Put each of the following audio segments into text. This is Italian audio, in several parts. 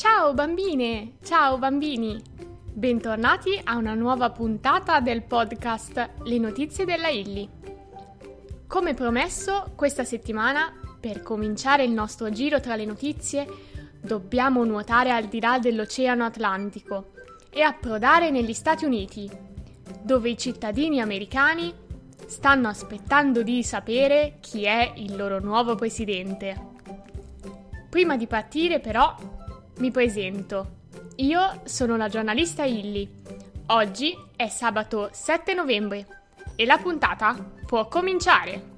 Ciao bambine, ciao bambini. Bentornati a una nuova puntata del podcast Le notizie della Illy. Come promesso, questa settimana, per cominciare il nostro giro tra le notizie, dobbiamo nuotare al di là dell'Oceano Atlantico e approdare negli Stati Uniti, dove i cittadini americani stanno aspettando di sapere chi è il loro nuovo presidente. Prima di partire, però, mi presento. Io sono la giornalista Illy. Oggi è sabato 7 novembre e la puntata può cominciare.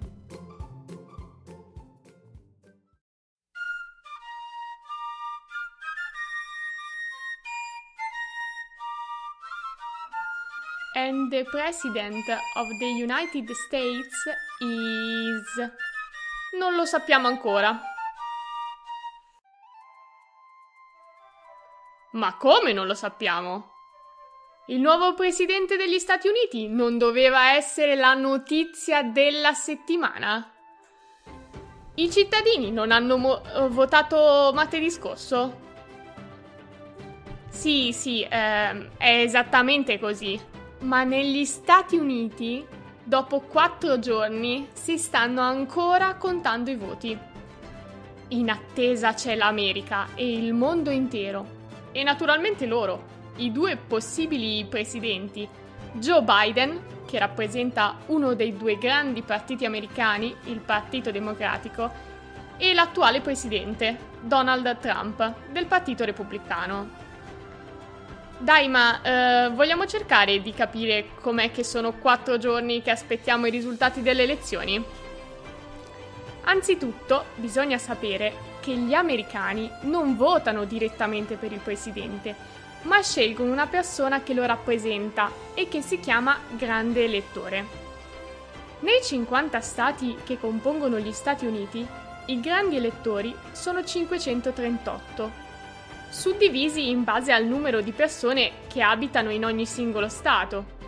And the President of the United States is... Non lo sappiamo ancora. Ma come non lo sappiamo? Il nuovo presidente degli Stati Uniti non doveva essere la notizia della settimana? I cittadini non hanno mo- votato martedì scorso? Sì, sì, ehm, è esattamente così. Ma negli Stati Uniti, dopo quattro giorni, si stanno ancora contando i voti. In attesa c'è l'America e il mondo intero. E naturalmente loro, i due possibili presidenti, Joe Biden, che rappresenta uno dei due grandi partiti americani, il Partito Democratico, e l'attuale presidente, Donald Trump, del Partito Repubblicano. Dai, ma eh, vogliamo cercare di capire com'è che sono quattro giorni che aspettiamo i risultati delle elezioni? Anzitutto bisogna sapere che gli americani non votano direttamente per il presidente, ma scelgono una persona che lo rappresenta e che si chiama grande elettore. Nei 50 stati che compongono gli Stati Uniti, i grandi elettori sono 538, suddivisi in base al numero di persone che abitano in ogni singolo Stato.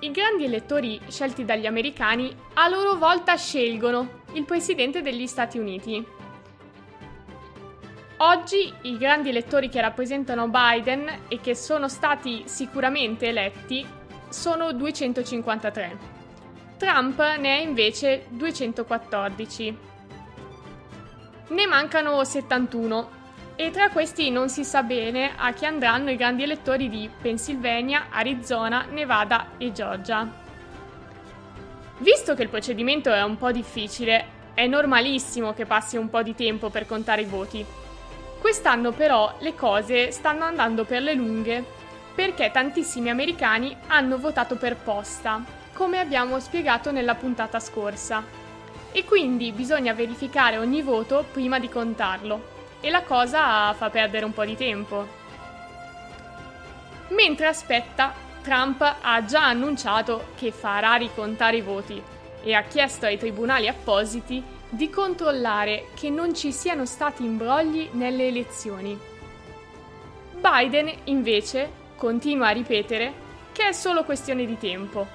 I grandi elettori scelti dagli americani a loro volta scelgono il Presidente degli Stati Uniti. Oggi i grandi elettori che rappresentano Biden e che sono stati sicuramente eletti sono 253. Trump ne è invece 214. Ne mancano 71 e tra questi non si sa bene a chi andranno i grandi elettori di Pennsylvania, Arizona, Nevada e Georgia. Visto che il procedimento è un po' difficile, è normalissimo che passi un po' di tempo per contare i voti. Quest'anno però le cose stanno andando per le lunghe perché tantissimi americani hanno votato per posta, come abbiamo spiegato nella puntata scorsa. E quindi bisogna verificare ogni voto prima di contarlo e la cosa fa perdere un po' di tempo. Mentre aspetta, Trump ha già annunciato che farà ricontare i voti e ha chiesto ai tribunali appositi di controllare che non ci siano stati imbrogli nelle elezioni. Biden, invece, continua a ripetere che è solo questione di tempo.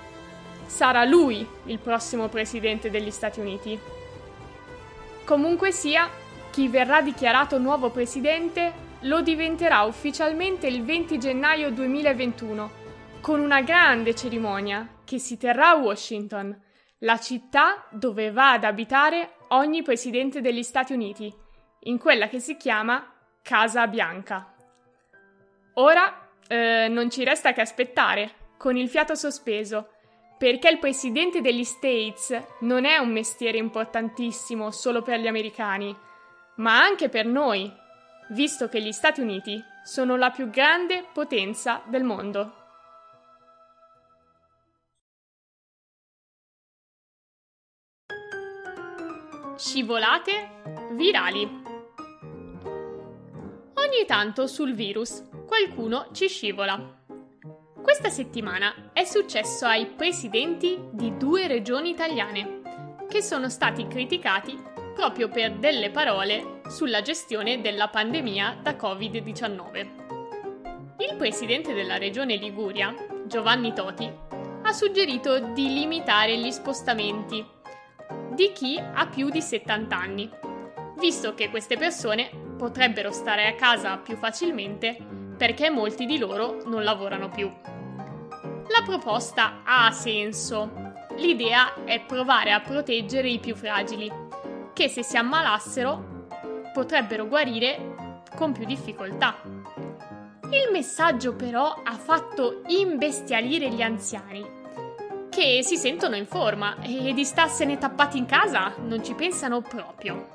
Sarà lui il prossimo presidente degli Stati Uniti. Comunque sia, chi verrà dichiarato nuovo presidente lo diventerà ufficialmente il 20 gennaio 2021, con una grande cerimonia che si terrà a Washington, la città dove va ad abitare ogni presidente degli Stati Uniti, in quella che si chiama Casa Bianca. Ora eh, non ci resta che aspettare, con il fiato sospeso, perché il presidente degli States non è un mestiere importantissimo solo per gli americani, ma anche per noi, visto che gli Stati Uniti sono la più grande potenza del mondo. Scivolate virali. Ogni tanto sul virus qualcuno ci scivola. Questa settimana è successo ai presidenti di due regioni italiane, che sono stati criticati proprio per delle parole sulla gestione della pandemia da Covid-19. Il presidente della regione Liguria, Giovanni Toti, ha suggerito di limitare gli spostamenti di chi ha più di 70 anni, visto che queste persone potrebbero stare a casa più facilmente perché molti di loro non lavorano più. La proposta ha senso. L'idea è provare a proteggere i più fragili, che se si ammalassero potrebbero guarire con più difficoltà. Il messaggio però ha fatto imbestialire gli anziani, che si sentono in forma e di starsene tappati in casa non ci pensano proprio.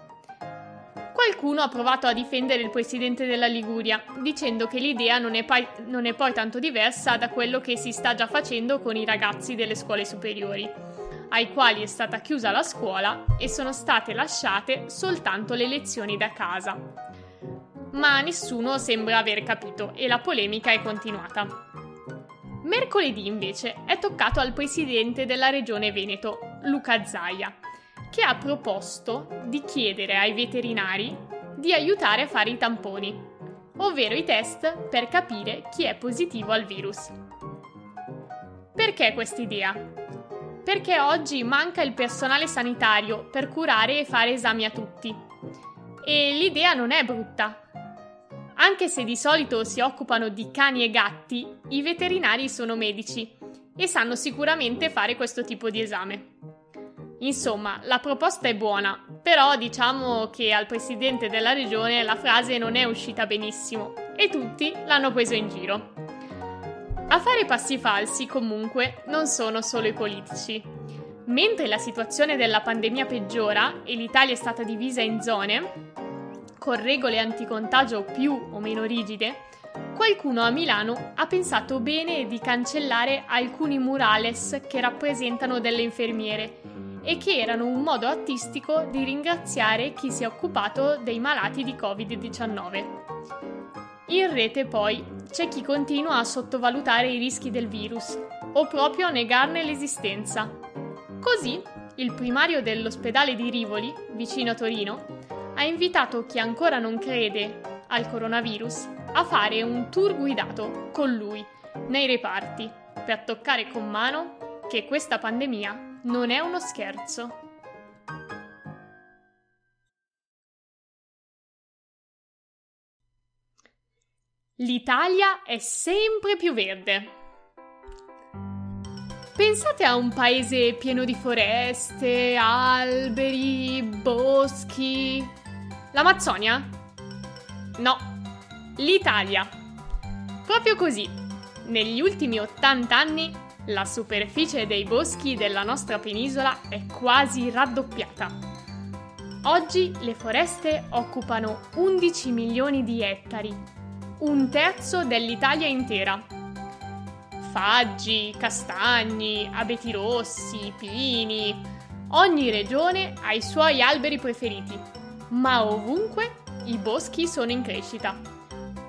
Qualcuno ha provato a difendere il presidente della Liguria, dicendo che l'idea non è, poi, non è poi tanto diversa da quello che si sta già facendo con i ragazzi delle scuole superiori, ai quali è stata chiusa la scuola e sono state lasciate soltanto le lezioni da casa. Ma nessuno sembra aver capito e la polemica è continuata. Mercoledì invece è toccato al presidente della regione Veneto, Luca Zaia, che ha proposto di chiedere ai veterinari di aiutare a fare i tamponi, ovvero i test per capire chi è positivo al virus. Perché questa idea? Perché oggi manca il personale sanitario per curare e fare esami a tutti. E l'idea non è brutta. Anche se di solito si occupano di cani e gatti, i veterinari sono medici e sanno sicuramente fare questo tipo di esame. Insomma, la proposta è buona, però diciamo che al presidente della regione la frase non è uscita benissimo e tutti l'hanno preso in giro. A fare passi falsi, comunque, non sono solo i politici. Mentre la situazione della pandemia peggiora e l'Italia è stata divisa in zone, con regole anticontagio più o meno rigide, qualcuno a Milano ha pensato bene di cancellare alcuni murales che rappresentano delle infermiere e che erano un modo artistico di ringraziare chi si è occupato dei malati di Covid-19. In rete poi c'è chi continua a sottovalutare i rischi del virus o proprio a negarne l'esistenza. Così, il primario dell'ospedale di Rivoli, vicino a Torino, ha invitato chi ancora non crede al coronavirus a fare un tour guidato con lui nei reparti per toccare con mano che questa pandemia non è uno scherzo. L'Italia è sempre più verde. Pensate a un paese pieno di foreste, alberi, boschi. L'Amazzonia? No, l'Italia. Proprio così. Negli ultimi 80 anni la superficie dei boschi della nostra penisola è quasi raddoppiata. Oggi le foreste occupano 11 milioni di ettari, un terzo dell'Italia intera. Faggi, castagni, abeti rossi, pini. Ogni regione ha i suoi alberi preferiti, ma ovunque i boschi sono in crescita.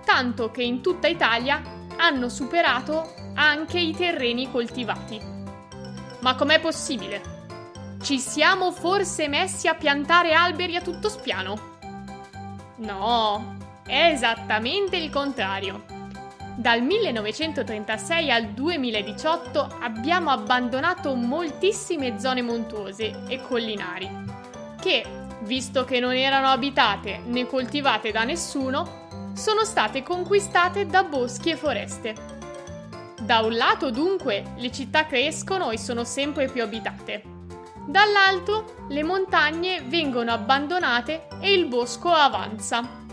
Tanto che in tutta Italia hanno superato anche i terreni coltivati. Ma com'è possibile? Ci siamo forse messi a piantare alberi a tutto spiano? No, è esattamente il contrario. Dal 1936 al 2018 abbiamo abbandonato moltissime zone montuose e collinari, che, visto che non erano abitate né coltivate da nessuno, sono state conquistate da boschi e foreste. Da un lato dunque le città crescono e sono sempre più abitate. Dall'altro le montagne vengono abbandonate e il bosco avanza.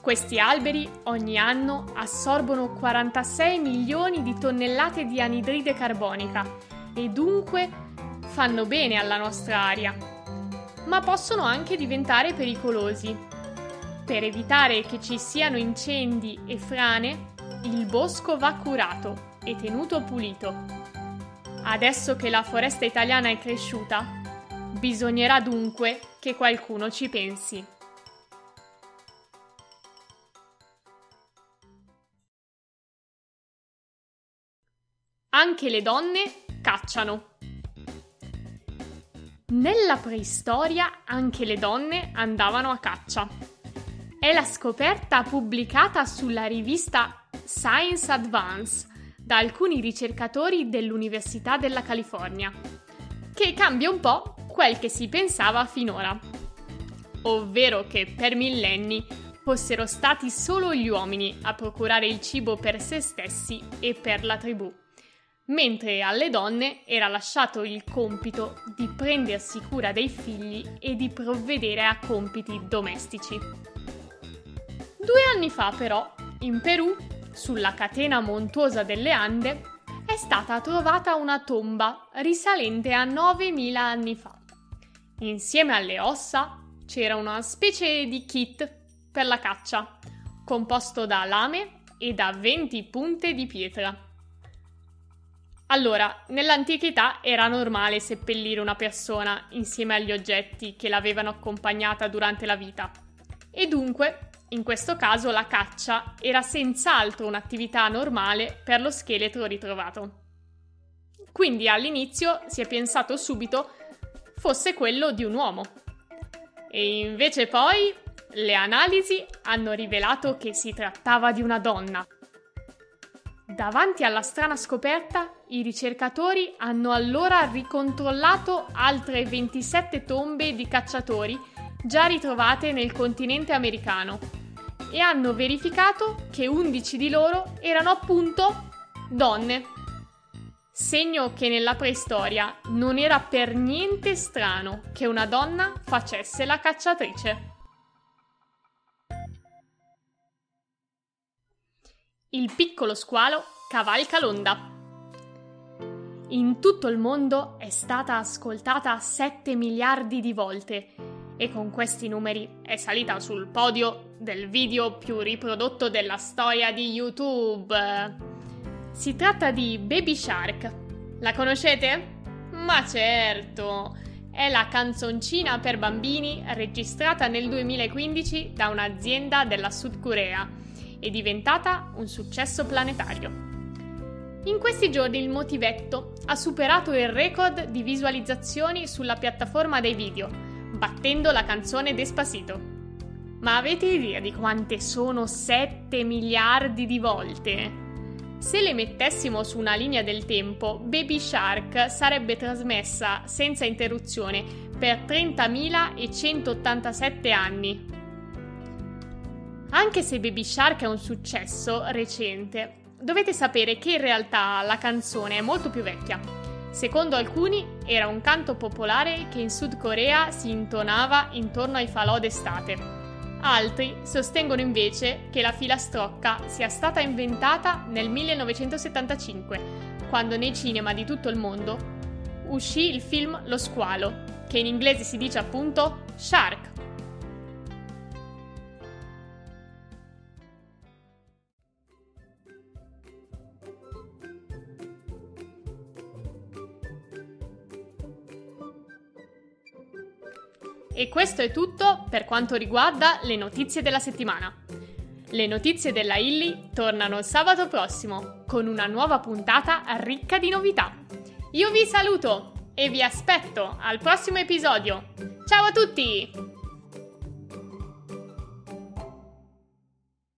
Questi alberi ogni anno assorbono 46 milioni di tonnellate di anidride carbonica e dunque fanno bene alla nostra aria, ma possono anche diventare pericolosi. Per evitare che ci siano incendi e frane, il bosco va curato e tenuto pulito. Adesso che la foresta italiana è cresciuta, bisognerà dunque che qualcuno ci pensi. Anche le donne cacciano. Nella preistoria anche le donne andavano a caccia. È la scoperta pubblicata sulla rivista Science Advance da alcuni ricercatori dell'Università della California, che cambia un po' quel che si pensava finora. ovvero che per millenni fossero stati solo gli uomini a procurare il cibo per se stessi e per la tribù, mentre alle donne era lasciato il compito di prendersi cura dei figli e di provvedere a compiti domestici. Due anni fa, però, in Perù, sulla catena montuosa delle Ande, è stata trovata una tomba risalente a 9.000 anni fa. Insieme alle ossa c'era una specie di kit per la caccia, composto da lame e da 20 punte di pietra. Allora, nell'antichità era normale seppellire una persona insieme agli oggetti che l'avevano accompagnata durante la vita. E dunque, in questo caso, la caccia era senz'altro un'attività normale per lo scheletro ritrovato. Quindi all'inizio si è pensato subito fosse quello di un uomo. E invece poi le analisi hanno rivelato che si trattava di una donna. Davanti alla strana scoperta, i ricercatori hanno allora ricontrollato altre 27 tombe di cacciatori già ritrovate nel continente americano e hanno verificato che 11 di loro erano appunto donne segno che nella preistoria non era per niente strano che una donna facesse la cacciatrice. Il piccolo squalo cavalca l'onda. In tutto il mondo è stata ascoltata 7 miliardi di volte e con questi numeri è salita sul podio del video più riprodotto della storia di YouTube. Si tratta di Baby Shark. La conoscete? Ma certo! È la canzoncina per bambini registrata nel 2015 da un'azienda della Sud Corea e diventata un successo planetario. In questi giorni il motivetto ha superato il record di visualizzazioni sulla piattaforma dei video, battendo la canzone Despacito. Ma avete idea di quante sono 7 miliardi di volte? Se le mettessimo su una linea del tempo, Baby Shark sarebbe trasmessa senza interruzione per 30.187 anni. Anche se Baby Shark è un successo recente, dovete sapere che in realtà la canzone è molto più vecchia. Secondo alcuni era un canto popolare che in Sud Corea si intonava intorno ai falò d'estate. Altri sostengono invece che la filastrocca sia stata inventata nel 1975, quando nei cinema di tutto il mondo uscì il film Lo squalo, che in inglese si dice appunto Shark. E questo è tutto per quanto riguarda le notizie della settimana. Le notizie della Illy tornano sabato prossimo con una nuova puntata ricca di novità. Io vi saluto e vi aspetto al prossimo episodio. Ciao a tutti!